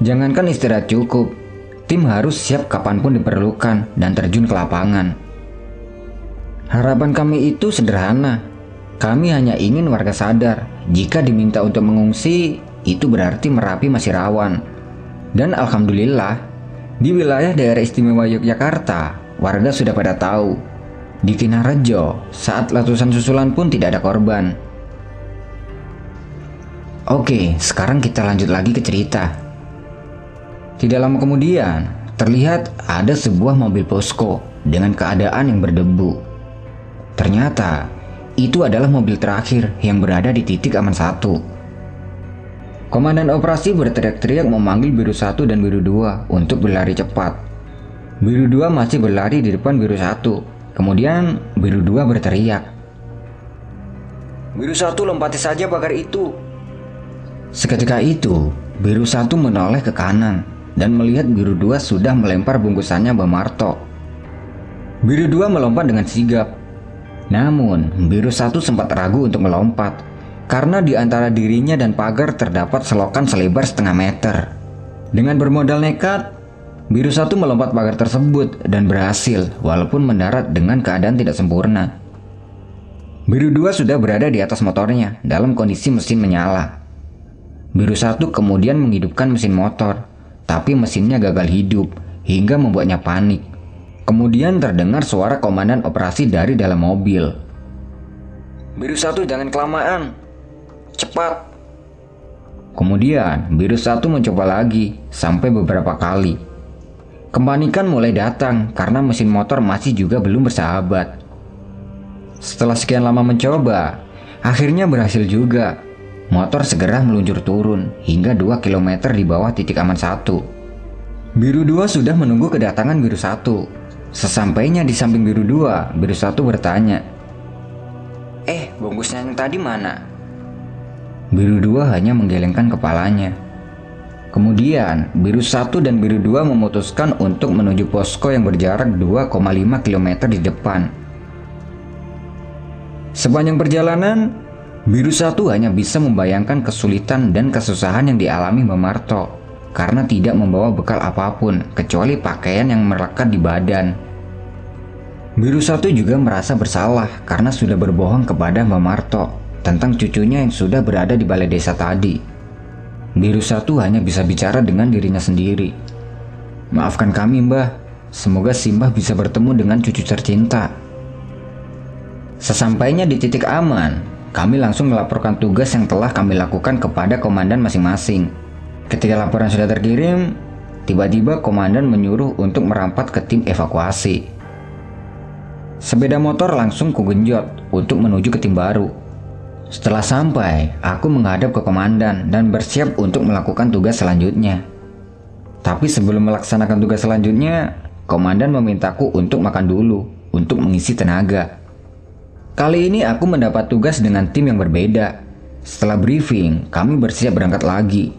Jangankan istirahat cukup, tim harus siap kapan pun diperlukan dan terjun ke lapangan. Harapan kami itu sederhana. Kami hanya ingin warga sadar jika diminta untuk mengungsi itu berarti Merapi masih rawan. Dan alhamdulillah, di wilayah daerah istimewa Yogyakarta, warga sudah pada tahu. Di Kinarejo, saat letusan susulan pun tidak ada korban. Oke, sekarang kita lanjut lagi ke cerita. Tidak lama kemudian, terlihat ada sebuah mobil posko dengan keadaan yang berdebu. Ternyata, itu adalah mobil terakhir yang berada di titik aman satu. Komandan operasi berteriak-teriak memanggil biru satu dan biru dua untuk berlari cepat. Biru dua masih berlari di depan biru satu. Kemudian biru dua berteriak. Biru satu lompati saja pagar itu. Seketika itu, biru satu menoleh ke kanan dan melihat biru dua sudah melempar bungkusannya Mbak Marto. Biru dua melompat dengan sigap. Namun, biru satu sempat ragu untuk melompat karena di antara dirinya dan pagar terdapat selokan selebar setengah meter. Dengan bermodal nekat, biru satu melompat pagar tersebut dan berhasil walaupun mendarat dengan keadaan tidak sempurna. Biru dua sudah berada di atas motornya dalam kondisi mesin menyala. Biru satu kemudian menghidupkan mesin motor tapi mesinnya gagal hidup hingga membuatnya panik. Kemudian terdengar suara komandan operasi dari dalam mobil. Biru satu jangan kelamaan. Cepat. Kemudian biru satu mencoba lagi sampai beberapa kali. Kepanikan mulai datang karena mesin motor masih juga belum bersahabat. Setelah sekian lama mencoba, akhirnya berhasil juga Motor segera meluncur turun hingga 2 km di bawah titik aman satu. Biru 2 sudah menunggu kedatangan biru 1. Sesampainya di samping biru 2, biru 1 bertanya, Eh, bungkusnya yang tadi mana? Biru 2 hanya menggelengkan kepalanya. Kemudian, biru 1 dan biru 2 memutuskan untuk menuju posko yang berjarak 2,5 km di depan. Sepanjang perjalanan, Biru satu hanya bisa membayangkan kesulitan dan kesusahan yang dialami Memarto karena tidak membawa bekal apa pun kecuali pakaian yang melekat di badan. Biru satu juga merasa bersalah karena sudah berbohong kepada Memarto tentang cucunya yang sudah berada di balai desa tadi. Biru satu hanya bisa bicara dengan dirinya sendiri. Maafkan kami mbah, semoga Simbah bisa bertemu dengan cucu tercinta. Sesampainya di titik aman, kami langsung melaporkan tugas yang telah kami lakukan kepada komandan masing-masing. Ketika laporan sudah terkirim, tiba-tiba komandan menyuruh untuk merapat ke tim evakuasi. Sepeda motor langsung kugenjot untuk menuju ke tim baru. Setelah sampai, aku menghadap ke komandan dan bersiap untuk melakukan tugas selanjutnya. Tapi sebelum melaksanakan tugas selanjutnya, komandan memintaku untuk makan dulu untuk mengisi tenaga. Kali ini aku mendapat tugas dengan tim yang berbeda. Setelah briefing, kami bersiap berangkat lagi.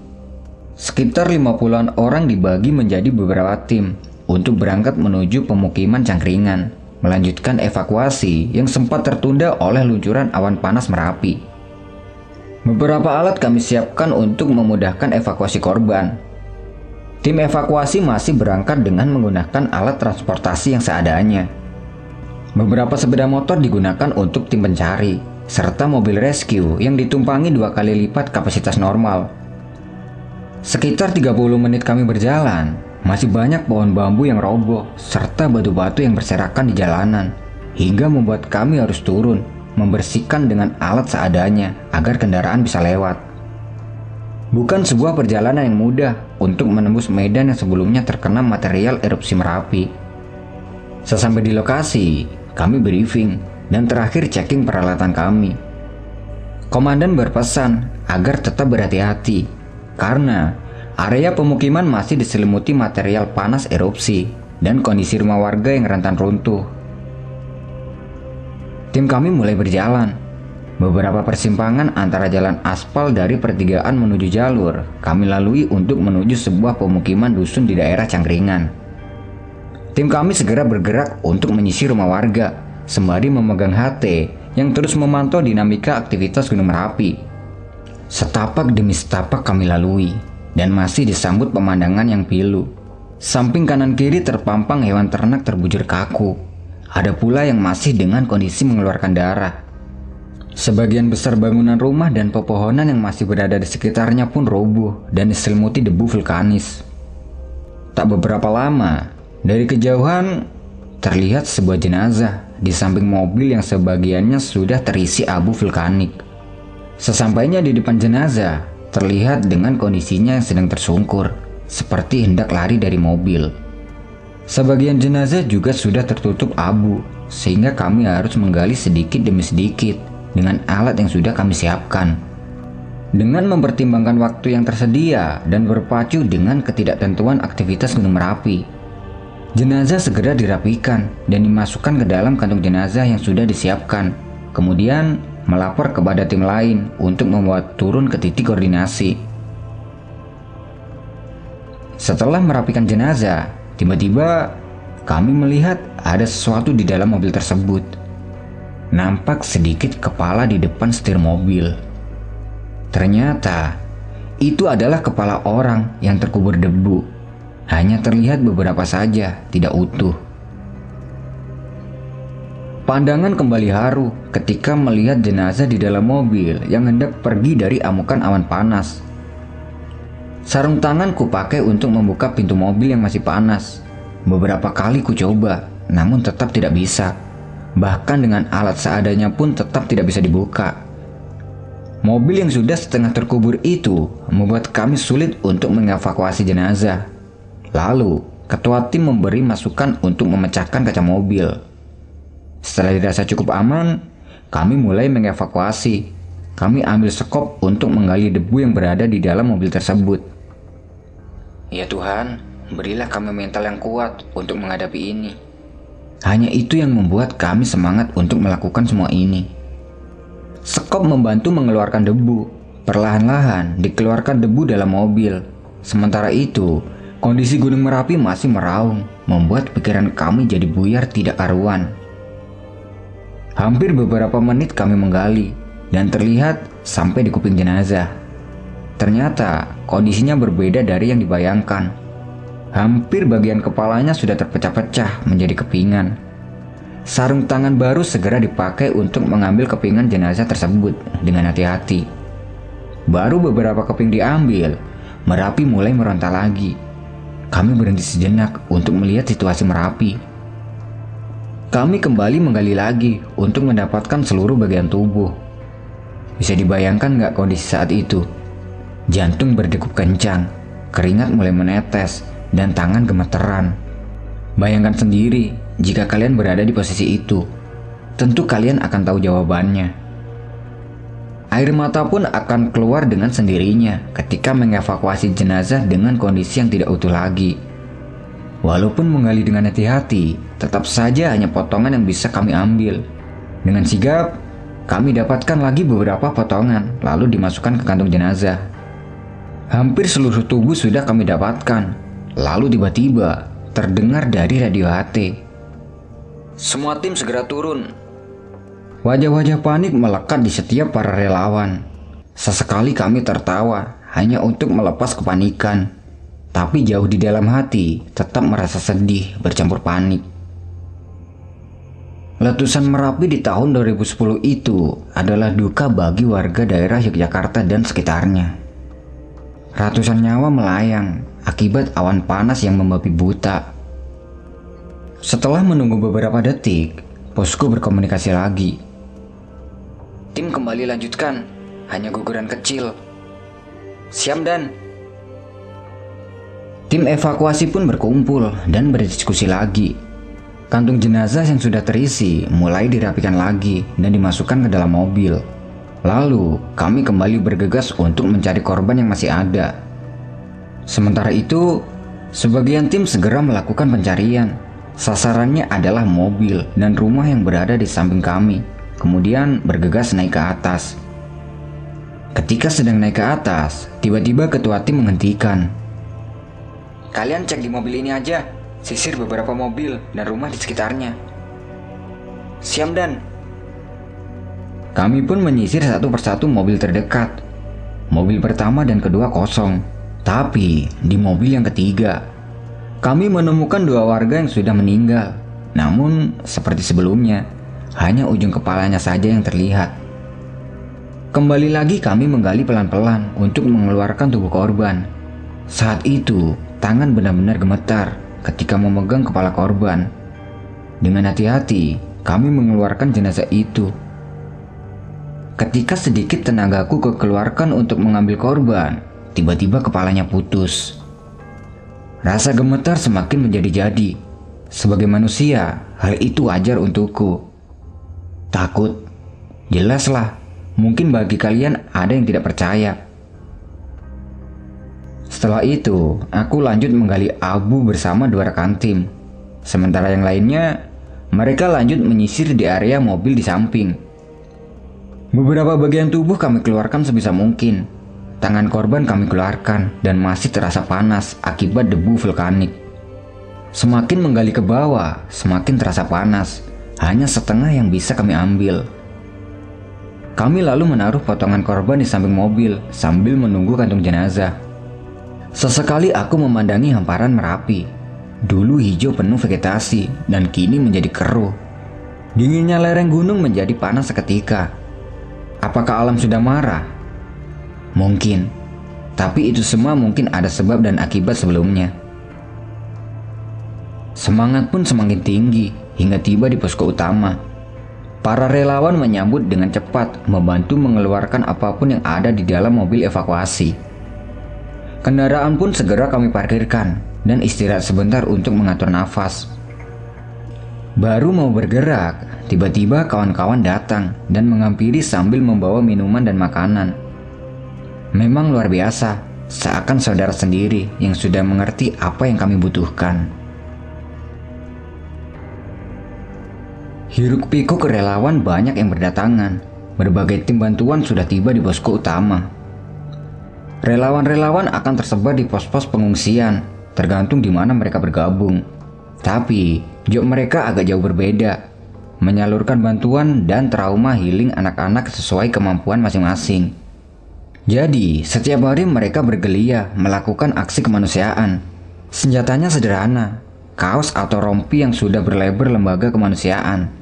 Sekitar 50-an orang dibagi menjadi beberapa tim untuk berangkat menuju pemukiman Cangkringan, melanjutkan evakuasi yang sempat tertunda oleh luncuran awan panas Merapi. Beberapa alat kami siapkan untuk memudahkan evakuasi korban. Tim evakuasi masih berangkat dengan menggunakan alat transportasi yang seadanya. Beberapa sepeda motor digunakan untuk tim pencari, serta mobil rescue yang ditumpangi dua kali lipat kapasitas normal. Sekitar 30 menit kami berjalan, masih banyak pohon bambu yang roboh, serta batu-batu yang berserakan di jalanan, hingga membuat kami harus turun, membersihkan dengan alat seadanya agar kendaraan bisa lewat. Bukan sebuah perjalanan yang mudah untuk menembus medan yang sebelumnya terkena material erupsi Merapi. Sesampai di lokasi, kami briefing dan terakhir checking peralatan kami. Komandan berpesan agar tetap berhati-hati karena area pemukiman masih diselimuti material panas erupsi dan kondisi rumah warga yang rentan runtuh. Tim kami mulai berjalan. Beberapa persimpangan antara jalan aspal dari pertigaan menuju jalur kami lalui untuk menuju sebuah pemukiman dusun di daerah Cangkringan. Tim kami segera bergerak untuk menyisir rumah warga sembari memegang HT yang terus memantau dinamika aktivitas Gunung Merapi. Setapak demi setapak kami lalui, dan masih disambut pemandangan yang pilu. Samping kanan kiri terpampang hewan ternak terbujur kaku. Ada pula yang masih dengan kondisi mengeluarkan darah. Sebagian besar bangunan rumah dan pepohonan yang masih berada di sekitarnya pun roboh dan diselimuti debu vulkanis. Tak beberapa lama, dari kejauhan terlihat sebuah jenazah di samping mobil yang sebagiannya sudah terisi abu vulkanik. Sesampainya di depan jenazah, terlihat dengan kondisinya yang sedang tersungkur, seperti hendak lari dari mobil. Sebagian jenazah juga sudah tertutup abu, sehingga kami harus menggali sedikit demi sedikit dengan alat yang sudah kami siapkan. Dengan mempertimbangkan waktu yang tersedia dan berpacu dengan ketidaktentuan aktivitas Gunung Merapi, Jenazah segera dirapikan dan dimasukkan ke dalam kantung jenazah yang sudah disiapkan. Kemudian melapor kepada tim lain untuk membuat turun ke titik koordinasi. Setelah merapikan jenazah, tiba-tiba kami melihat ada sesuatu di dalam mobil tersebut. Nampak sedikit kepala di depan setir mobil. Ternyata itu adalah kepala orang yang terkubur debu. Hanya terlihat beberapa saja, tidak utuh. Pandangan kembali haru ketika melihat jenazah di dalam mobil yang hendak pergi dari amukan awan panas. Sarung tangan ku pakai untuk membuka pintu mobil yang masih panas. Beberapa kali ku coba, namun tetap tidak bisa. Bahkan dengan alat seadanya pun tetap tidak bisa dibuka. Mobil yang sudah setengah terkubur itu membuat kami sulit untuk mengevakuasi jenazah. Lalu, ketua tim memberi masukan untuk memecahkan kaca mobil. Setelah dirasa cukup aman, kami mulai mengevakuasi. Kami ambil sekop untuk menggali debu yang berada di dalam mobil tersebut. Ya Tuhan, berilah kami mental yang kuat untuk menghadapi ini. Hanya itu yang membuat kami semangat untuk melakukan semua ini. Sekop membantu mengeluarkan debu. Perlahan-lahan dikeluarkan debu dalam mobil. Sementara itu, Kondisi Gunung Merapi masih meraung, membuat pikiran kami jadi buyar tidak karuan. Hampir beberapa menit kami menggali, dan terlihat sampai di kuping jenazah. Ternyata kondisinya berbeda dari yang dibayangkan. Hampir bagian kepalanya sudah terpecah-pecah menjadi kepingan. Sarung tangan baru segera dipakai untuk mengambil kepingan jenazah tersebut dengan hati-hati. Baru beberapa keping diambil, Merapi mulai meronta lagi kami berhenti sejenak untuk melihat situasi Merapi. Kami kembali menggali lagi untuk mendapatkan seluruh bagian tubuh. Bisa dibayangkan nggak kondisi saat itu? Jantung berdegup kencang, keringat mulai menetes, dan tangan gemeteran. Bayangkan sendiri jika kalian berada di posisi itu. Tentu kalian akan tahu jawabannya. Air mata pun akan keluar dengan sendirinya ketika mengevakuasi jenazah dengan kondisi yang tidak utuh lagi. Walaupun menggali dengan hati-hati, tetap saja hanya potongan yang bisa kami ambil. Dengan sigap, kami dapatkan lagi beberapa potongan, lalu dimasukkan ke kantung jenazah. Hampir seluruh tubuh sudah kami dapatkan, lalu tiba-tiba terdengar dari radio HT. Semua tim segera turun, Wajah-wajah panik melekat di setiap para relawan. Sesekali kami tertawa hanya untuk melepas kepanikan. Tapi jauh di dalam hati tetap merasa sedih bercampur panik. Letusan Merapi di tahun 2010 itu adalah duka bagi warga daerah Yogyakarta dan sekitarnya. Ratusan nyawa melayang akibat awan panas yang membabi buta. Setelah menunggu beberapa detik, posko berkomunikasi lagi. Tim kembali lanjutkan, hanya guguran kecil. Siam dan Tim evakuasi pun berkumpul dan berdiskusi lagi Kantung jenazah yang sudah terisi mulai dirapikan lagi dan dimasukkan ke dalam mobil. Lalu, kami kembali bergegas untuk mencari korban yang masih ada. Sementara itu, sebagian tim segera melakukan pencarian. Sasarannya adalah mobil dan rumah yang berada di samping kami, kemudian bergegas naik ke atas. Ketika sedang naik ke atas, tiba-tiba ketua tim menghentikan. Kalian cek di mobil ini aja, sisir beberapa mobil dan rumah di sekitarnya. Siam dan kami pun menyisir satu persatu mobil terdekat. Mobil pertama dan kedua kosong, tapi di mobil yang ketiga, kami menemukan dua warga yang sudah meninggal. Namun, seperti sebelumnya, hanya ujung kepalanya saja yang terlihat. Kembali lagi kami menggali pelan-pelan untuk mengeluarkan tubuh korban. Saat itu, tangan benar-benar gemetar ketika memegang kepala korban. Dengan hati-hati, kami mengeluarkan jenazah itu. Ketika sedikit tenagaku kekeluarkan untuk mengambil korban, tiba-tiba kepalanya putus. Rasa gemetar semakin menjadi-jadi. Sebagai manusia, hal itu wajar untukku. Takut, jelaslah. Mungkin bagi kalian ada yang tidak percaya. Setelah itu, aku lanjut menggali abu bersama dua rekan tim. Sementara yang lainnya, mereka lanjut menyisir di area mobil di samping. Beberapa bagian tubuh kami keluarkan sebisa mungkin. Tangan korban kami keluarkan dan masih terasa panas akibat debu vulkanik. Semakin menggali ke bawah, semakin terasa panas. Hanya setengah yang bisa kami ambil. Kami lalu menaruh potongan korban di samping mobil sambil menunggu kantung jenazah. Sesekali aku memandangi hamparan Merapi. Dulu hijau penuh vegetasi dan kini menjadi keruh. Dinginnya lereng gunung menjadi panas seketika. Apakah alam sudah marah? Mungkin, tapi itu semua mungkin ada sebab dan akibat sebelumnya. Semangat pun semakin tinggi hingga tiba di posko utama. Para relawan menyambut dengan cepat, membantu mengeluarkan apa pun yang ada di dalam mobil evakuasi. Kendaraan pun segera kami parkirkan dan istirahat sebentar untuk mengatur nafas. Baru mau bergerak, tiba-tiba kawan-kawan datang dan menghampiri sambil membawa minuman dan makanan. Memang luar biasa, seakan saudara sendiri yang sudah mengerti apa yang kami butuhkan. Hiruk pikuk relawan banyak yang berdatangan. Berbagai tim bantuan sudah tiba di posko utama. Relawan-relawan akan tersebar di pos-pos pengungsian, tergantung di mana mereka bergabung. Tapi, job mereka agak jauh berbeda, menyalurkan bantuan dan trauma healing anak-anak sesuai kemampuan masing-masing. Jadi, setiap hari mereka bergelia melakukan aksi kemanusiaan. Senjatanya sederhana, kaos atau rompi yang sudah berlabel lembaga kemanusiaan.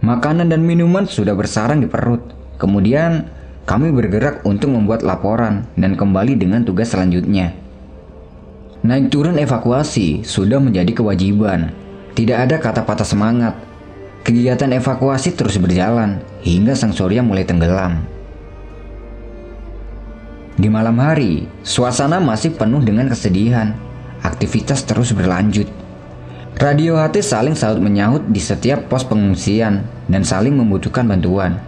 Makanan dan minuman sudah bersarang di perut. Kemudian, kami bergerak untuk membuat laporan dan kembali dengan tugas selanjutnya. Naik turun evakuasi sudah menjadi kewajiban. Tidak ada kata patah semangat. Kegiatan evakuasi terus berjalan hingga sang surya mulai tenggelam. Di malam hari, suasana masih penuh dengan kesedihan. Aktivitas terus berlanjut. Radio HT saling saut menyahut di setiap pos pengungsian dan saling membutuhkan bantuan.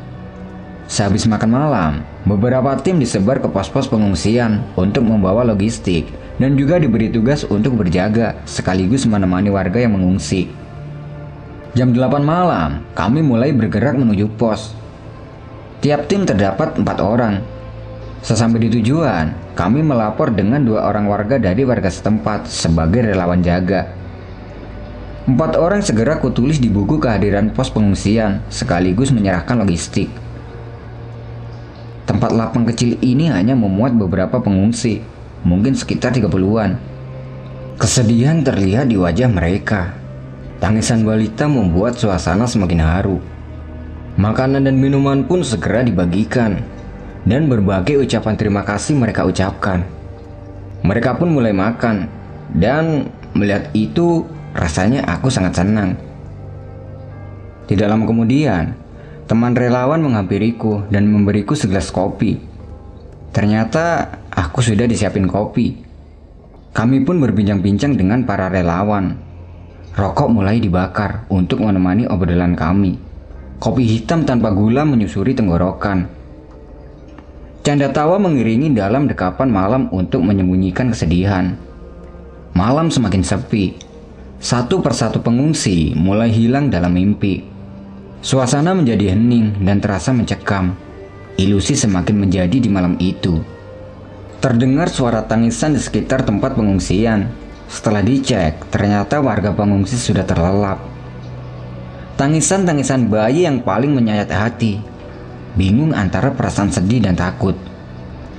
Sehabis makan malam, beberapa tim disebar ke pos-pos pengungsian untuk membawa logistik dan juga diberi tugas untuk berjaga sekaligus menemani warga yang mengungsi. Jam 8 malam, kami mulai bergerak menuju pos. Tiap tim terdapat empat orang. Sesampai di tujuan, kami melapor dengan dua orang warga dari warga setempat sebagai relawan jaga. Empat orang segera kutulis di buku kehadiran pos pengungsian sekaligus menyerahkan logistik. Tempat lapang kecil ini hanya memuat beberapa pengungsi, mungkin sekitar 30-an. Kesedihan terlihat di wajah mereka. Tangisan balita membuat suasana semakin haru. Makanan dan minuman pun segera dibagikan, dan berbagai ucapan terima kasih mereka ucapkan. Mereka pun mulai makan, dan melihat itu rasanya aku sangat senang. Tidak lama kemudian, teman relawan menghampiriku dan memberiku segelas kopi. Ternyata aku sudah disiapin kopi. Kami pun berbincang-bincang dengan para relawan Rokok mulai dibakar untuk menemani obrolan kami. Kopi hitam tanpa gula menyusuri tenggorokan. Canda tawa mengiringi dalam dekapan malam untuk menyembunyikan kesedihan. Malam semakin sepi. Satu persatu pengungsi mulai hilang dalam mimpi. Suasana menjadi hening dan terasa mencekam. Ilusi semakin menjadi di malam itu. Terdengar suara tangisan di sekitar tempat pengungsian setelah dicek, ternyata warga pengungsi sudah terlelap. Tangisan-tangisan bayi yang paling menyayat hati. Bingung antara perasaan sedih dan takut.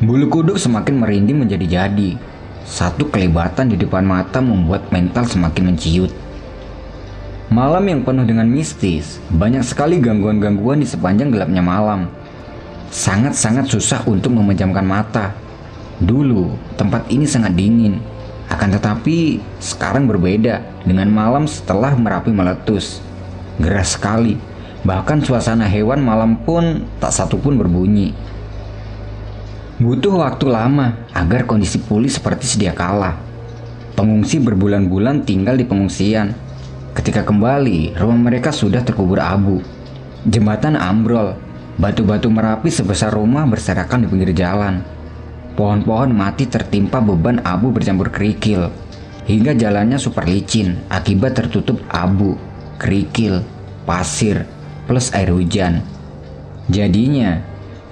Bulu kuduk semakin merinding menjadi-jadi. Satu kelibatan di depan mata membuat mental semakin menciut. Malam yang penuh dengan mistis, banyak sekali gangguan-gangguan di sepanjang gelapnya malam. Sangat-sangat susah untuk memejamkan mata. Dulu, tempat ini sangat dingin, akan tetapi sekarang berbeda dengan malam setelah Merapi meletus. Geras sekali, bahkan suasana hewan malam pun tak satu pun berbunyi. Butuh waktu lama agar kondisi pulih seperti sedia kala. Pengungsi berbulan-bulan tinggal di pengungsian. Ketika kembali, rumah mereka sudah terkubur abu. Jembatan ambrol, batu-batu Merapi sebesar rumah berserakan di pinggir jalan. Pohon-pohon mati tertimpa beban abu bercampur kerikil, hingga jalannya super licin akibat tertutup abu, kerikil, pasir, plus air hujan. Jadinya,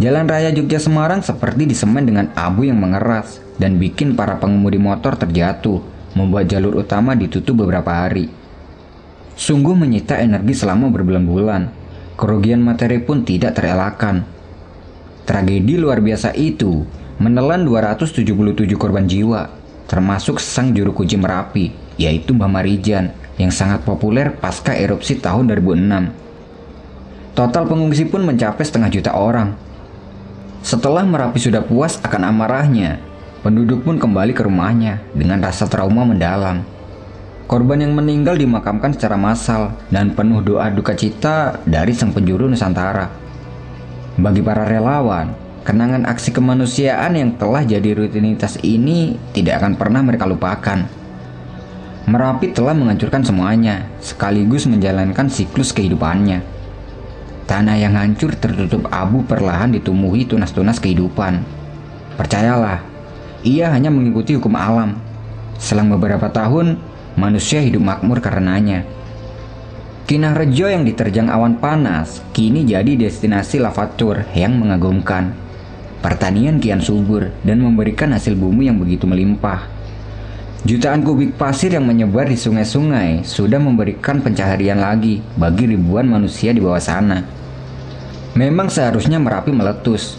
jalan raya Jogja Semarang seperti disemen dengan abu yang mengeras dan bikin para pengemudi motor terjatuh, membuat jalur utama ditutup beberapa hari. Sungguh menyita energi selama berbulan-bulan. Kerugian materi pun tidak terelakkan. Tragedi luar biasa itu menelan 277 korban jiwa, termasuk sang juru kunci Merapi, yaitu Mbah Marijan, yang sangat populer pasca erupsi tahun 2006. Total pengungsi pun mencapai setengah juta orang. Setelah Merapi sudah puas akan amarahnya, penduduk pun kembali ke rumahnya dengan rasa trauma mendalam. Korban yang meninggal dimakamkan secara massal dan penuh doa duka cita dari sang penjuru Nusantara. Bagi para relawan, Kenangan aksi kemanusiaan yang telah jadi rutinitas ini tidak akan pernah mereka lupakan. Merapi telah menghancurkan semuanya, sekaligus menjalankan siklus kehidupannya. Tanah yang hancur tertutup abu perlahan ditumbuhi tunas-tunas kehidupan. Percayalah, ia hanya mengikuti hukum alam. Selang beberapa tahun, manusia hidup makmur karenanya. Kinah Rejo yang diterjang awan panas kini jadi destinasi lavatur yang mengagumkan. Pertanian kian subur dan memberikan hasil bumi yang begitu melimpah. Jutaan kubik pasir yang menyebar di sungai-sungai sudah memberikan pencaharian lagi bagi ribuan manusia di bawah sana. Memang seharusnya Merapi meletus.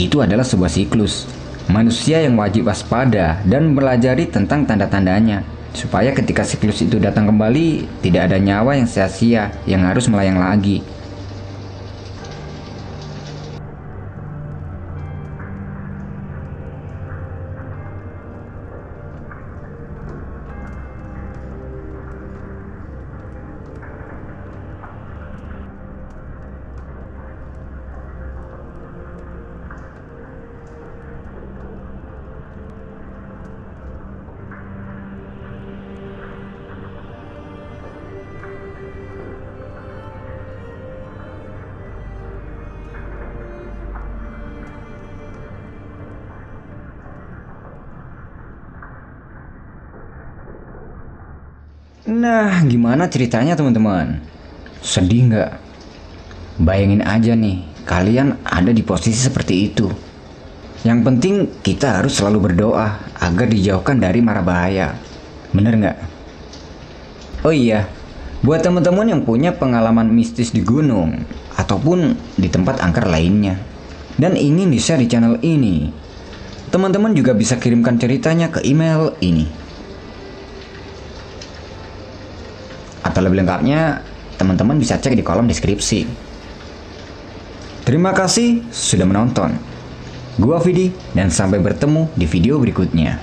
Itu adalah sebuah siklus. Manusia yang wajib waspada dan belajari tentang tanda-tandanya supaya ketika siklus itu datang kembali tidak ada nyawa yang sia-sia yang harus melayang lagi. Nah, gimana ceritanya teman-teman? Sedih nggak? Bayangin aja nih, kalian ada di posisi seperti itu. Yang penting kita harus selalu berdoa agar dijauhkan dari mara bahaya. Bener nggak? Oh iya, buat teman-teman yang punya pengalaman mistis di gunung ataupun di tempat angker lainnya dan ingin di-share di channel ini, teman-teman juga bisa kirimkan ceritanya ke email ini. Kalau lengkapnya, teman-teman bisa cek di kolom deskripsi. Terima kasih sudah menonton. Gua Vidi dan sampai bertemu di video berikutnya.